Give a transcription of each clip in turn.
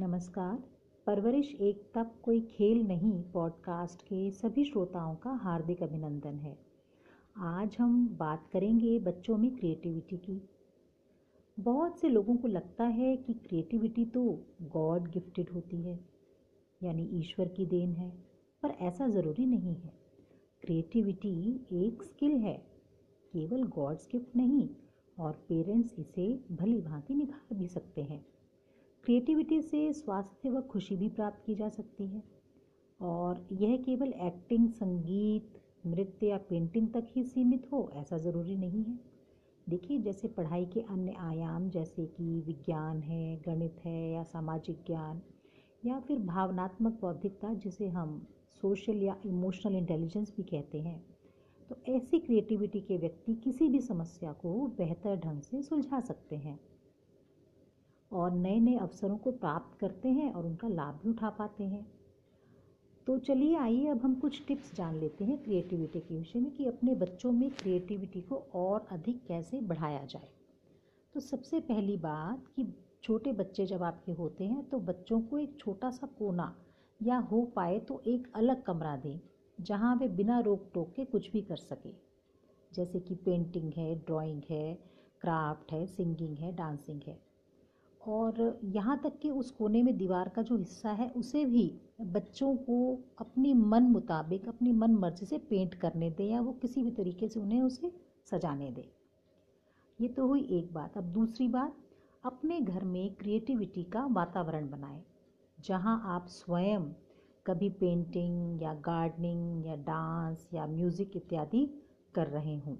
नमस्कार। परवरिश एक तब कोई खेल नहीं, पॉडकास्ट के सभी श्रोताओं का हार्दिक अभिनंदन है। आज हम बात करेंगे बच्चों में क्रिएटिविटी की। बहुत से लोगों को लगता है कि क्रिएटिविटी तो गॉड गिफ्टेड होती है, यानी ईश्वर की देन है, पर ऐसा ज़रूरी नहीं है। क्रिएटिविटी एक स्किल है, केवल गॉड्स गिफ्ट नहीं, और पेरेंट्स इसे भली भांति निखार भी सकते हैं। क्रिएटिविटी से स्वास्थ्य व खुशी भी प्राप्त की जा सकती है। और यह केवल एक्टिंग, संगीत, नृत्य या पेंटिंग तक ही सीमित हो, ऐसा ज़रूरी नहीं है। देखिए, जैसे पढ़ाई के अन्य आयाम, जैसे कि विज्ञान है, गणित है या सामाजिक ज्ञान, या फिर भावनात्मक बौद्धिकता, जिसे हम सोशल या इमोशनल इंटेलिजेंस भी कहते हैं तो ऐसी क्रिएटिविटी के व्यक्ति किसी भी समस्या को बेहतर ढंग से सुलझा सकते हैं। और नए नए अवसरों को प्राप्त करते हैं और उनका लाभ भी उठा पाते हैं। तो चलिए आइए, अब हम कुछ टिप्स जान लेते हैं क्रिएटिविटी के विषय में कि अपने बच्चों में क्रिएटिविटी को और अधिक कैसे बढ़ाया जाए। तो सबसे पहली बात कि छोटे बच्चे जब आपके होते हैं तो बच्चों को एक छोटा सा कोना या हो पाए तो एक अलग कमरा दें, जहाँ वे बिना रोक टोक के कुछ भी कर सके। जैसे कि पेंटिंग है, ड्राइंग है, क्राफ्ट है, सिंगिंग है, डांसिंग है। और यहाँ तक कि उस कोने में दीवार का जो हिस्सा है, उसे भी बच्चों को अपनी मन मुताबिक, अपनी मन मर्ज़ी से पेंट करने दें या वो किसी भी तरीके से उन्हें उसे सजाने दें। ये तो हुई एक बात। अब दूसरी बात, अपने घर में क्रिएटिविटी का वातावरण बनाएँ, जहाँ आप स्वयं कभी पेंटिंग या गार्डनिंग या डांस या म्यूज़िक इत्यादि कर रहे हों।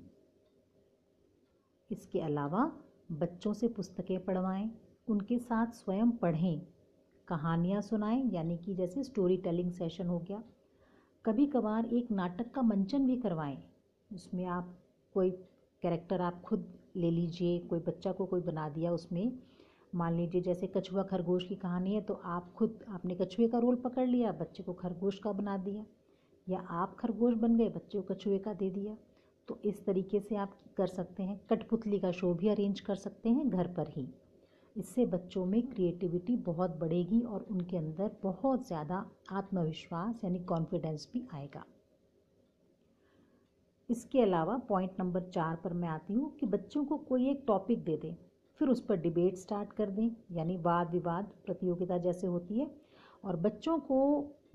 इसके अलावा बच्चों से पुस्तकें पढ़वाएँ उनके साथ स्वयं पढ़ें, कहानियाँ सुनाएँ, यानी कि जैसे स्टोरी टेलिंग सेशन हो गया। कभी कभार एक नाटक का मंचन भी करवाएँ, उसमें आप कोई कैरेक्टर आप खुद ले लीजिए, कोई बच्चा को कोई बना दिया उसमें। मान लीजिए जैसे कछुआ खरगोश की कहानी है तो आप खुद, आपने कछुए का रोल पकड़ लिया, बच्चे को खरगोश का बना दिया, या आप खरगोश बन गए, बच्चे को कछुए का दे दिया तो इस तरीके से आप कर सकते हैं। कठपुतली का शो भी अरेंज कर सकते हैं घर पर ही। इससे बच्चों में क्रिएटिविटी बहुत बढ़ेगी और उनके अंदर बहुत ज़्यादा आत्मविश्वास यानी कॉन्फिडेंस भी आएगा। इसके अलावा पॉइंट नंबर चार पर मैं आती हूँ कि बच्चों को कोई एक टॉपिक दे दें, फिर उस पर डिबेट स्टार्ट कर दें, यानी वाद विवाद प्रतियोगिता जैसे होती है, और बच्चों को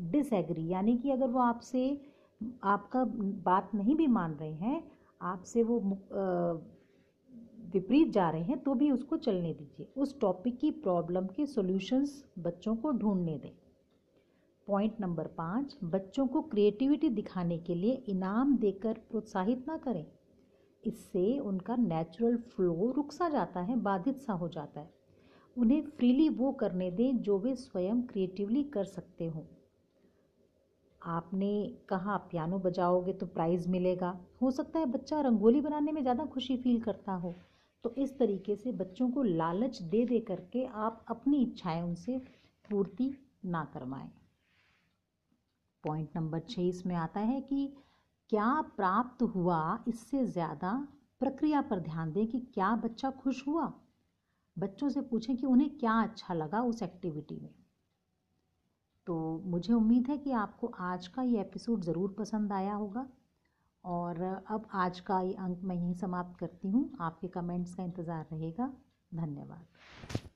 डिसएग्री यानी कि अगर वो आपसे, आपका बात नहीं भी मान रहे हैं, आपसे वो विपरीत जा रहे हैं तो भी उसको चलने दीजिए। उस टॉपिक की प्रॉब्लम के सॉल्यूशंस बच्चों को ढूँढने दें। पॉइंट नंबर पाँच, बच्चों को क्रिएटिविटी दिखाने के लिए इनाम देकर प्रोत्साहित ना करें। इससे उनका नेचुरल फ्लो रुक सा जाता है, बाधित सा हो जाता है। उन्हें फ्रीली वो करने दें जो वे स्वयं क्रिएटिवली कर सकते हों। आपने कहा, पियानो बजाओगे तो प्राइज़ मिलेगा। हो सकता है बच्चा रंगोली बनाने में ज़्यादा खुशी फील करता हो। तो इस तरीके से बच्चों को लालच दे दे करके आप अपनी इच्छाएँ उनसे पूर्ति ना करवाएँ। पॉइंट नंबर छः इसमें आता है कि क्या प्राप्त हुआ इससे ज़्यादा प्रक्रिया पर ध्यान दें कि क्या बच्चा खुश हुआ। बच्चों से पूछें कि उन्हें क्या अच्छा लगा उस एक्टिविटी में। तो मुझे उम्मीद है कि आपको आज का ये एपिसोड ज़रूर पसंद आया होगा। और अब आज का ये अंक मैं यहीं समाप्त करती हूँ। आपके कमेंट्स का इंतज़ार रहेगा। धन्यवाद।